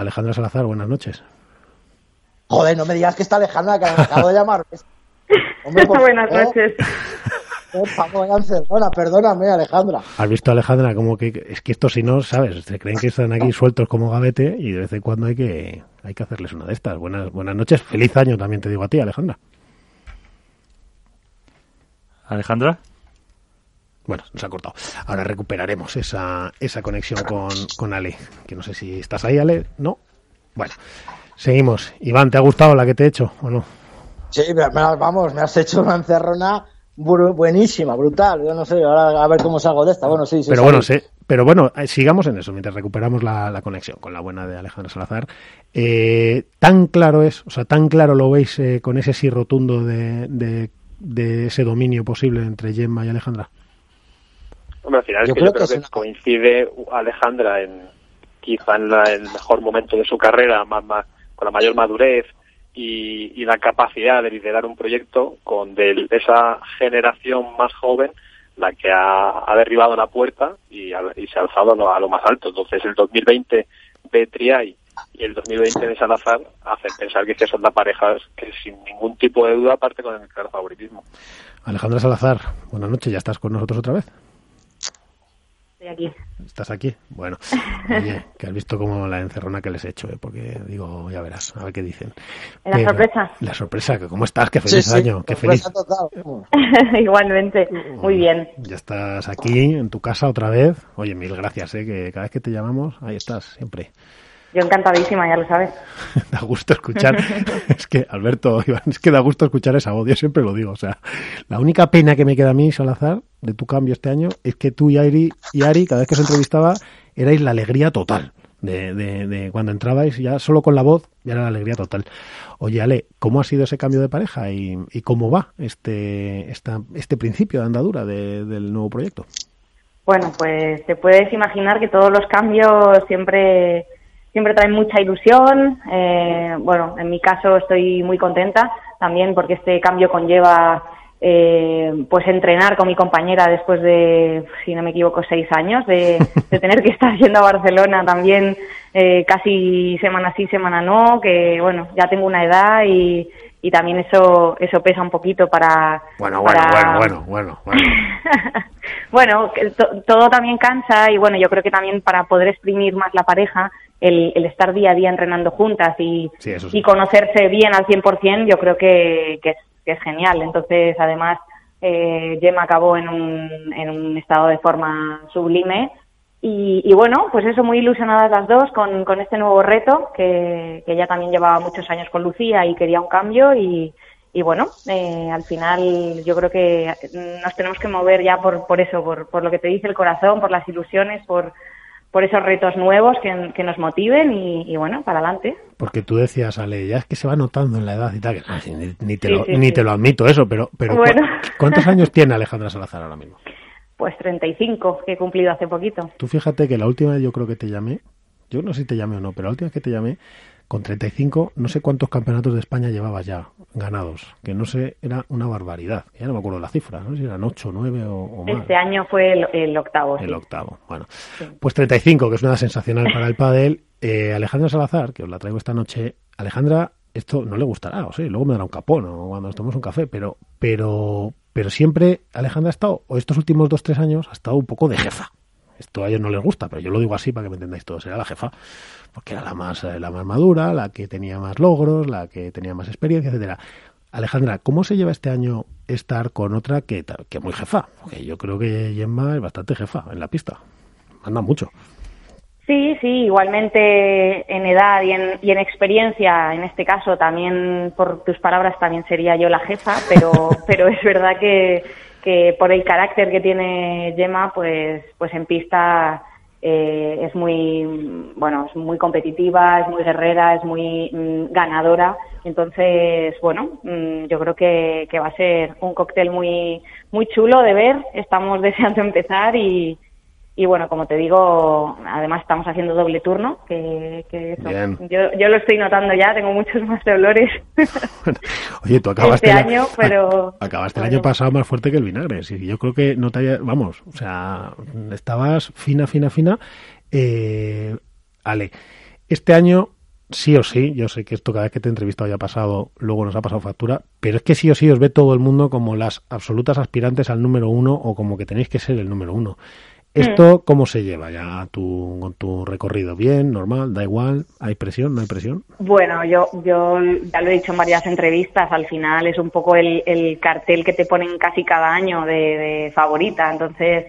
Alejandra Salazar, buenas noches. Joder, no me digas que está Alejandra, que me acabo de llamar. buenas noches. Por favor, perdona, perdóname, Alejandra. Has visto, Alejandra, como que es que esto si no, sabes, se creen que están aquí sueltos como gavete y de vez en cuando hay que hay que hacerles una de estas. Buenas buenas noches, feliz año también te digo a ti, Alejandra. Alejandra. Bueno, nos ha cortado. Ahora recuperaremos esa, esa conexión con, con Ale. Que no sé si estás ahí, Ale. No. Bueno, seguimos. Iván, ¿te ha gustado la que te he hecho o no? Sí, vamos, me has hecho una encerrona buenísima, brutal. Yo no sé, ahora a ver cómo salgo de esta. Bueno, sí, sí. Pero bueno, sí, pero bueno, eh, sigamos en eso mientras recuperamos la, conexión con la buena de Alejandra Salazar. Eh, tan claro es, o sea, tan claro lo veis eh, con ese sí rotundo de, de, ese dominio posible entre Gemma y Alejandra. Al final es que yo creo que, coincide Alejandra en quizá en, el mejor momento de su carrera, más, más, con la mayor madurez, y, la capacidad de liderar un proyecto con de esa generación más joven la que ha, derribado la puerta y, se ha alzado a lo, más alto. Entonces el 2020 de Triay y el 2020 de Salazar hacen pensar que son las parejas que sin ningún tipo de duda parte con el claro favoritismo. Alejandra Salazar, buenas noches, ¿ya estás con nosotros otra vez? Estoy aquí. ¿Estás aquí? Bueno, oye, que has visto como la encerrona que les he hecho, ¿eh? porque digo, ya verás, a ver qué dicen. La sorpresa. La sorpresa, ¿cómo estás? Qué feliz año, qué feliz. Igualmente, muy bien. Ya estás aquí, en tu casa otra vez. Oye, mil gracias, ¿eh? que cada vez que te llamamos, ahí estás, siempre. Yo encantadísima, ya lo sabes. da gusto escuchar. es que, Alberto, es que da gusto escuchar esa voz, yo siempre lo digo. O sea, la única pena que me queda a mí, Salazar, de tu cambio este año, es que tú y Ari, y Ari cada vez que os entrevistaba, erais la alegría total. De, de, cuando entrabais, ya solo con la voz, ya era la alegría total. Oye, Ale, ¿cómo ha sido ese cambio de pareja y, cómo va este, esta, este principio de andadura del nuevo proyecto? Bueno, pues te puedes imaginar que todos los cambios siempre siempre trae mucha ilusión. Eh, bueno, en mi caso estoy muy contenta también porque este cambio conlleva eh, pues entrenar con mi compañera después de, si no me equivoco, seis años de, tener que estar yendo a Barcelona también eh, casi semana sí, semana no, que bueno, ya tengo una edad y, y también eso eso pesa un poquito para bueno bueno bueno bueno bueno bueno, todo también cansa y bueno yo creo que también para poder exprimir más la pareja el, el estar día a día entrenando juntas y, y conocerse bien al 100% yo creo que, que, es, que es genial. Entonces además eh, Gemma acabó en un, en un estado de forma sublime. Y, bueno, pues eso, muy ilusionadas las dos con, con este nuevo reto, que, que ya también llevaba muchos años con Lucía y quería un cambio. Y, y bueno, eh, al final yo creo que nos tenemos que mover ya por, por eso, por, por lo que te dice el corazón, por las ilusiones, por, por esos retos nuevos que, que nos motiven y, bueno, para adelante. Porque tú decías, Ale, ya es que se va notando en la edad y tal, que ah, ni, te, lo, ni te lo admito eso, pero, pero ¿cuántos años tiene Alejandra Salazar ahora mismo? Pues 35, que he cumplido hace poquito. Tú fíjate que la última vez yo creo que te llamé, yo no sé si te llamé o no, pero la última vez que te llamé, con 35, no sé cuántos campeonatos de España llevabas ya ganados, que no sé, era una barbaridad. Ya no me acuerdo la cifra, no sé si eran 8, 9 o, más. Este año fue el, octavo. El octavo, bueno. Pues 35, que es una sensacional para el pádel. Eh, Alejandra Salazar, que os la traigo esta noche. Alejandra, esto no le gustará, o sea, luego me dará un capón o cuando nos tomemos un café, pero, pero, pero siempre Alejandra ha estado, o estos últimos dos, tres años, ha estado un poco de jefa. Esto a ellos no les gusta, pero yo lo digo así para que me entendáis todos. Era la jefa, porque era la más, eh, la más madura, la que tenía más logros, la que tenía más experiencia, etcétera. Alejandra, ¿cómo se lleva este año estar con otra que, que muy jefa? Porque yo creo que Gemma es bastante jefa en la pista. Manda mucho. Sí, sí, igualmente en edad y en, y en experiencia, en este caso también por tus palabras también sería yo la jefa, pero, pero es verdad que, que por el carácter que tiene Gemma, pues, pues en pista eh, es muy, bueno, es muy competitiva, es muy guerrera, es muy mm, ganadora. Entonces, bueno, mm, yo creo que, que va a ser un cóctel muy, muy chulo de ver. Estamos deseando empezar y, y bueno, como te digo, además estamos haciendo doble turno, que, Yo, yo lo estoy notando ya, tengo muchos más dolores. Oye, tú acabaste este año, pero acabaste el año pasado más fuerte que el vinagre. Sí, yo creo que no te haya, vamos, o sea, estabas fina, fina, fina. Eh, Ale, este año sí o sí, yo sé que esto cada vez que te he entrevistado ya ha pasado, luego nos ha pasado factura, pero es que sí o sí os ve todo el mundo como las absolutas aspirantes al número uno o como que tenéis que ser el número uno. ¿Esto mm. cómo se lleva ya tu, con tu recorrido? ¿Bien? ¿Normal? ¿Da igual? ¿Hay presión? ¿No hay presión? Bueno, yo, yo ya lo he dicho en varias entrevistas, al final es un poco el, el cartel que te ponen casi cada año de, de favorita, entonces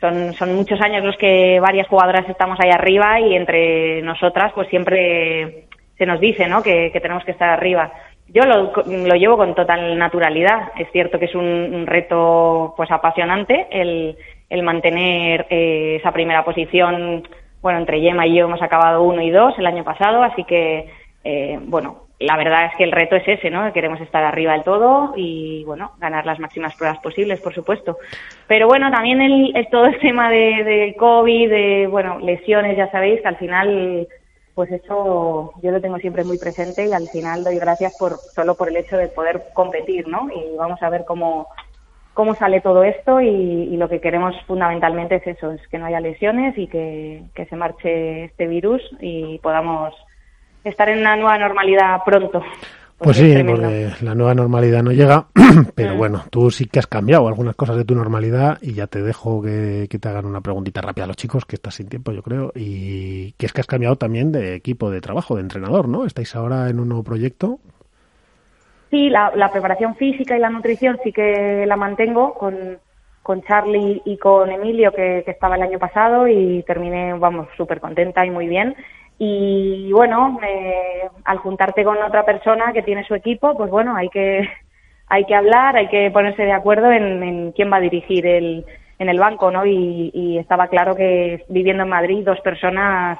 son, son muchos años los que varias jugadoras estamos ahí arriba y entre nosotras pues siempre se nos dice ¿no? que, tenemos que estar arriba. Yo lo, lo, llevo con total naturalidad. Es cierto que es un, reto pues apasionante el, el mantener eh, esa primera posición. Bueno, entre Yema y yo hemos acabado uno y dos el año pasado, así que eh, bueno, la verdad es que el reto es ese, ¿no? Queremos estar arriba del todo y, bueno, ganar las máximas pruebas posibles, por supuesto. Pero bueno, también el, todo el tema de, de, COVID, de, bueno, lesiones, ya sabéis que al final, pues eso yo lo tengo siempre muy presente y al final doy gracias por, solo por el hecho de poder competir, ¿no? Y vamos a ver cómo, cómo sale todo esto y, y lo que queremos fundamentalmente es eso, es que no haya lesiones y que, que se marche este virus y podamos estar en una nueva normalidad pronto. Pues sí, porque la nueva normalidad no llega, pero mm. bueno, tú sí que has cambiado algunas cosas de tu normalidad y ya te dejo que, te hagan una preguntita rápida a los chicos, que estás sin tiempo, yo creo, y que es que has cambiado también de equipo de trabajo, de entrenador, ¿no? ¿Estáis ahora en un nuevo proyecto? Sí, la, preparación física y la nutrición sí que la mantengo con, con Charlie y con Emilio, que, estaba el año pasado, y terminé, vamos, súper contenta y muy bien. Y bueno, al juntarte con otra persona que tiene su equipo, pues bueno, hay que, hay que hablar, hay que ponerse de acuerdo en, quién va a dirigir el, en el banco, ¿no? Y, estaba claro que viviendo en Madrid dos personas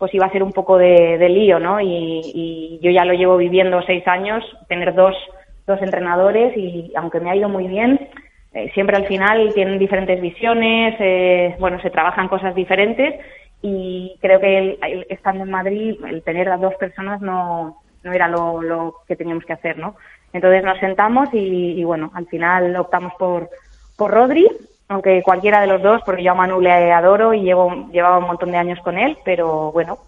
pues iba a ser un poco de, lío, ¿no? Y, yo ya lo llevo viviendo seis años, tener dos, dos entrenadores y aunque me ha ido muy bien, eh, siempre al final tienen diferentes visiones, eh, bueno, se trabajan cosas diferentes y creo que estando en Madrid el tener a dos personas no, no era lo, lo, que teníamos que hacer, ¿no? Entonces nos sentamos y, bueno, al final optamos por, por Rodri, aunque cualquiera de los dos, porque yo a Manu le adoro y llevo, llevaba un montón de años con él, pero bueno,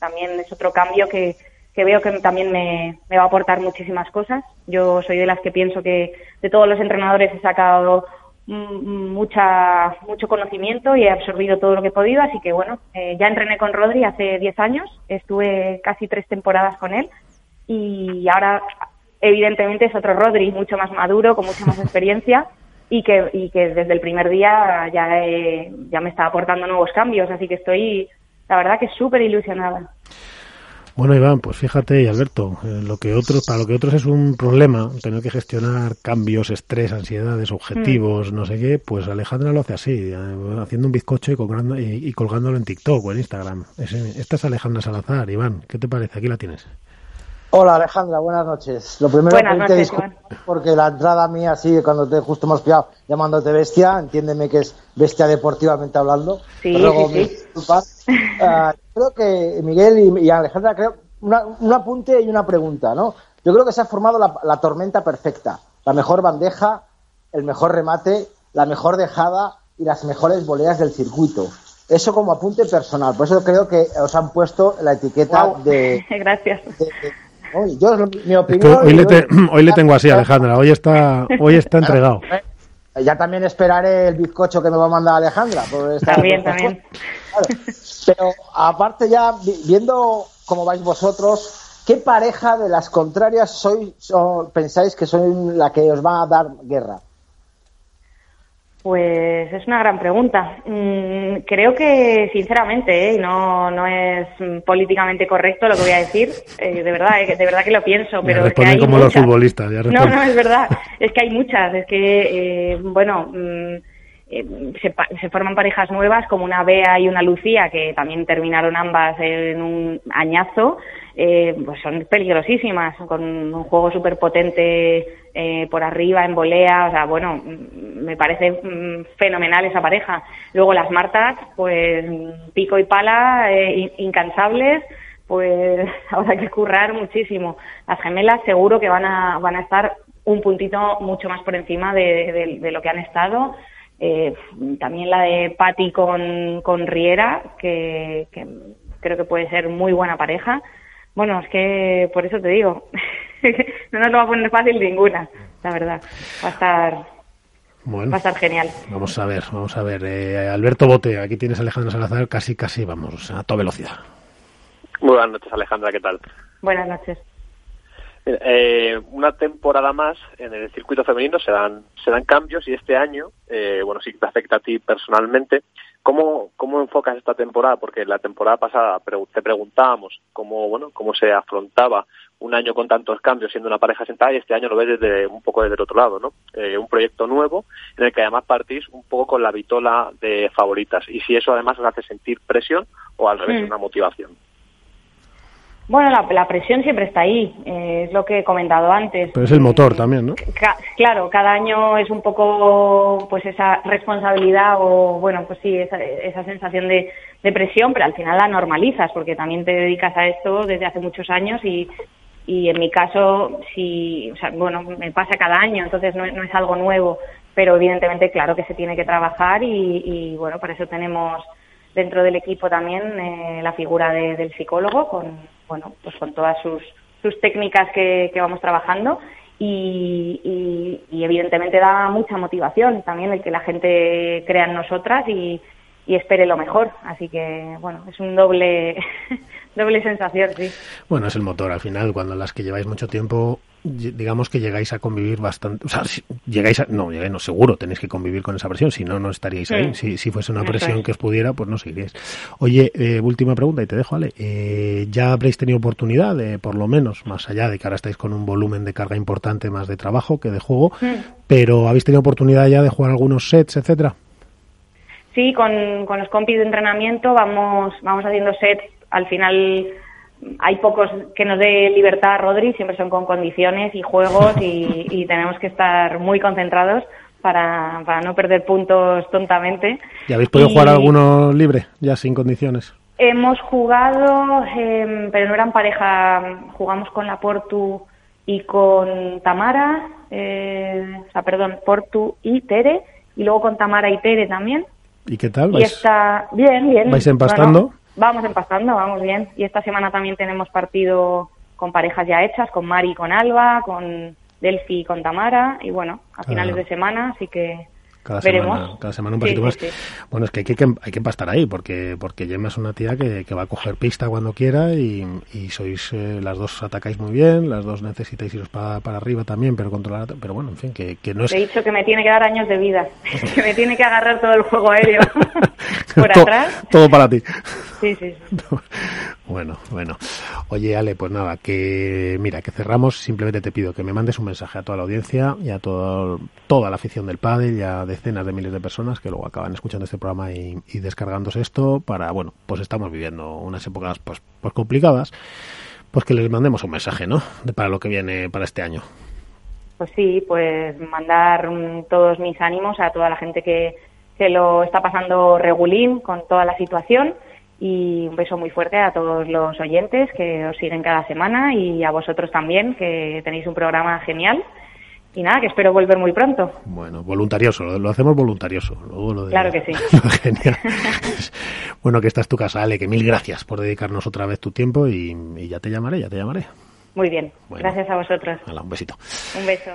también es otro cambio que, que veo que también me, me va a aportar muchísimas cosas. Yo soy de las que pienso que de todos los entrenadores he sacado mucha mucho conocimiento y he absorbido todo lo que he podido, así que bueno, eh, ya entrené con Rodri hace 10 años, estuve casi tres temporadas con él y ahora evidentemente es otro Rodri, mucho más maduro, con mucha más experiencia y que, y que desde el primer día ya, ya me está aportando nuevos cambios, así que estoy la verdad que súper ilusionada. Bueno, Iván, pues fíjate, y Alberto, eh, lo que otros, para lo que otros es un problema, tener que gestionar cambios, estrés, ansiedades, objetivos, mm. no sé qué, pues Alejandra lo hace así, eh, haciendo un bizcocho y, colgando, y, colgándolo en TikTok o en Instagram. esta es Alejandra Salazar. Iván, ¿qué te parece? Aquí la tienes. Hola Alejandra, buenas noches. Lo primero que te porque la entrada mía así cuando te justo hemos pillado llamándote bestia, entiéndeme que es bestia deportivamente hablando. Sí, sí, sí. Ah, creo que Miguel y, Alejandra, creo, un apunte y una pregunta, ¿no? Yo creo que se ha formado la, tormenta perfecta, la mejor bandeja, el mejor remate, la mejor dejada y las mejores voleas del circuito. Eso como apunte personal. Por eso creo que os han puesto la etiqueta de. Gracias hoy, le tengo así, Alejandra. Hoy está, hoy está entregado. Ya también esperaré el bizcocho que me va a mandar Alejandra. también, también. Pero aparte ya, viendo cómo vais vosotros, ¿qué pareja de las contrarias sois, pensáis que soy la que os va a dar guerra? Pues es una gran pregunta. Mm, creo que, sinceramente, ¿eh? no, no es políticamente correcto lo que voy a decir. Eh, de verdad, eh, de verdad que lo pienso. Pero es que hay como los futbolistas. Ya no, no, es verdad. Es que hay muchas. Es que, bueno. Mm, se, se, forman parejas nuevas como una Bea y una Lucía que también terminaron ambas en un añazo eh, pues son peligrosísimas, con un juego súper potente eh, por arriba, en volea, o sea, bueno, mm, me parece mm, fenomenal esa pareja. Luego las Martas, pues pico y pala, eh, incansables, pues habrá que currar muchísimo. Las gemelas seguro que van a, van a estar un puntito mucho más por encima de, lo que han estado. Eh, también la de Patti con, con Riera, que creo que puede ser muy buena pareja. Bueno, es que por eso te digo, no nos lo va a poner fácil ninguna, la verdad. Va a estar bueno, va a estar genial. Vamos a ver, vamos a ver. Eh, Alberto Bote, aquí tienes a Alejandra Salazar, casi, casi, vamos, a toda velocidad. Muy buenas noches, Alejandra, ¿qué tal? Buenas noches. Eh, una temporada más en el circuito femenino se dan, se dan cambios y este año, eh, bueno, sí que te afecta a ti personalmente. ¿Cómo, ¿Cómo enfocas esta temporada? Porque la temporada pasada te preguntábamos cómo, bueno, cómo se afrontaba un año con tantos cambios siendo una pareja sentada y este año lo ves desde un poco desde el otro lado, ¿no? Eh, un proyecto nuevo en el que además partís un poco con la vitola de favoritas y si eso además os hace sentir presión o al revés, mm. una motivación. Bueno, la, presión siempre está ahí, eh, es lo que he comentado antes. Pero es el motor también, ¿no? claro, cada año es un poco pues esa responsabilidad o, bueno, pues sí, esa, esa sensación de, de, presión, pero al final la normalizas porque también te dedicas a esto desde hace muchos años y, y en mi caso, sí, o sea, bueno, me pasa cada año, entonces no, no es algo nuevo, pero evidentemente, claro que se tiene que trabajar y, y bueno, por eso tenemos dentro del equipo también eh, la figura del psicólogo con bueno pues con todas sus, sus técnicas que, que vamos trabajando y, y, evidentemente da mucha motivación también el que la gente crea en nosotras y, y espere lo mejor. Así que bueno es un doble doble sensación sí. Bueno es el motor al final cuando las que lleváis mucho tiempo digamos que llegáis a convivir bastante, o sea, llegáis a, no, no, seguro tenéis que convivir con esa presión, si no, no estaríais ahí. Si, si fuese una presión que os pudiera, pues no seguiríais. Oye, eh, última pregunta y te dejo, Ale. Eh, ¿Ya habréis tenido oportunidad de, por lo menos, más allá de que ahora estáis con un volumen de carga importante más de trabajo que de juego, pero habéis tenido oportunidad ya de jugar algunos sets, etcétera? Sí, con, con los compis de entrenamiento vamos, vamos haciendo sets. Al final hay pocos que nos dé libertad a Rodri, siempre son con condiciones y juegos y, tenemos que estar muy concentrados para, para, no perder puntos tontamente. ¿Y habéis podido jugar alguno libre, ya sin condiciones? Hemos jugado, em, pero no eran pareja, jugamos con la Portu y con Tamara, eh, o sea, perdón, Portu y Tere, y luego con Tamara y Tere también. ¿Y qué tal? Y está bien, bien. ¿Vais empastando? Vamos empastando, vamos bien. Y esta semana también tenemos partido con parejas ya hechas, con Mari y con Alba, con Delphi y con Tamara. Y bueno, a finales de semana, así que cada semana, cada semana un poquito más. Bueno, es que hay que, hay que empastar ahí, porque porque Gemma es una tía que, que va a coger pista cuando quiera y, y sois, eh, las dos atacáis muy bien, las dos necesitáis iros para, para arriba también, pero controlar, pero bueno, en fin, que, que no es... He dicho que me tiene que dar años de vida, que me tiene que agarrar todo el juego aéreo por atrás. Todo para ti. Sí, sí. Bueno, bueno. Oye, Ale, pues nada, que mira, que cerramos. Simplemente te pido que me mandes un mensaje a toda la audiencia y a todo, toda la afición del pádel y a decenas de miles de personas que luego acaban escuchando este programa y, descargándose esto para, bueno, pues estamos viviendo unas épocas pues, pues complicadas, pues que les mandemos un mensaje, ¿no? De, para lo que viene para este año. Pues sí, pues mandar todos mis ánimos a toda la gente que, que lo está pasando regulín con toda la situación y un beso muy fuerte a todos los oyentes que os siguen cada semana y a vosotros también, que tenéis un programa genial. Y nada, que espero volver muy pronto. Bueno, voluntarioso, lo, hacemos voluntarioso. claro que sí. Genial. bueno, que esta es tu casa, Ale, que mil gracias por dedicarnos otra vez tu tiempo y, ya te llamaré, ya te llamaré. Muy bien, gracias a vosotros. un besito. Un beso.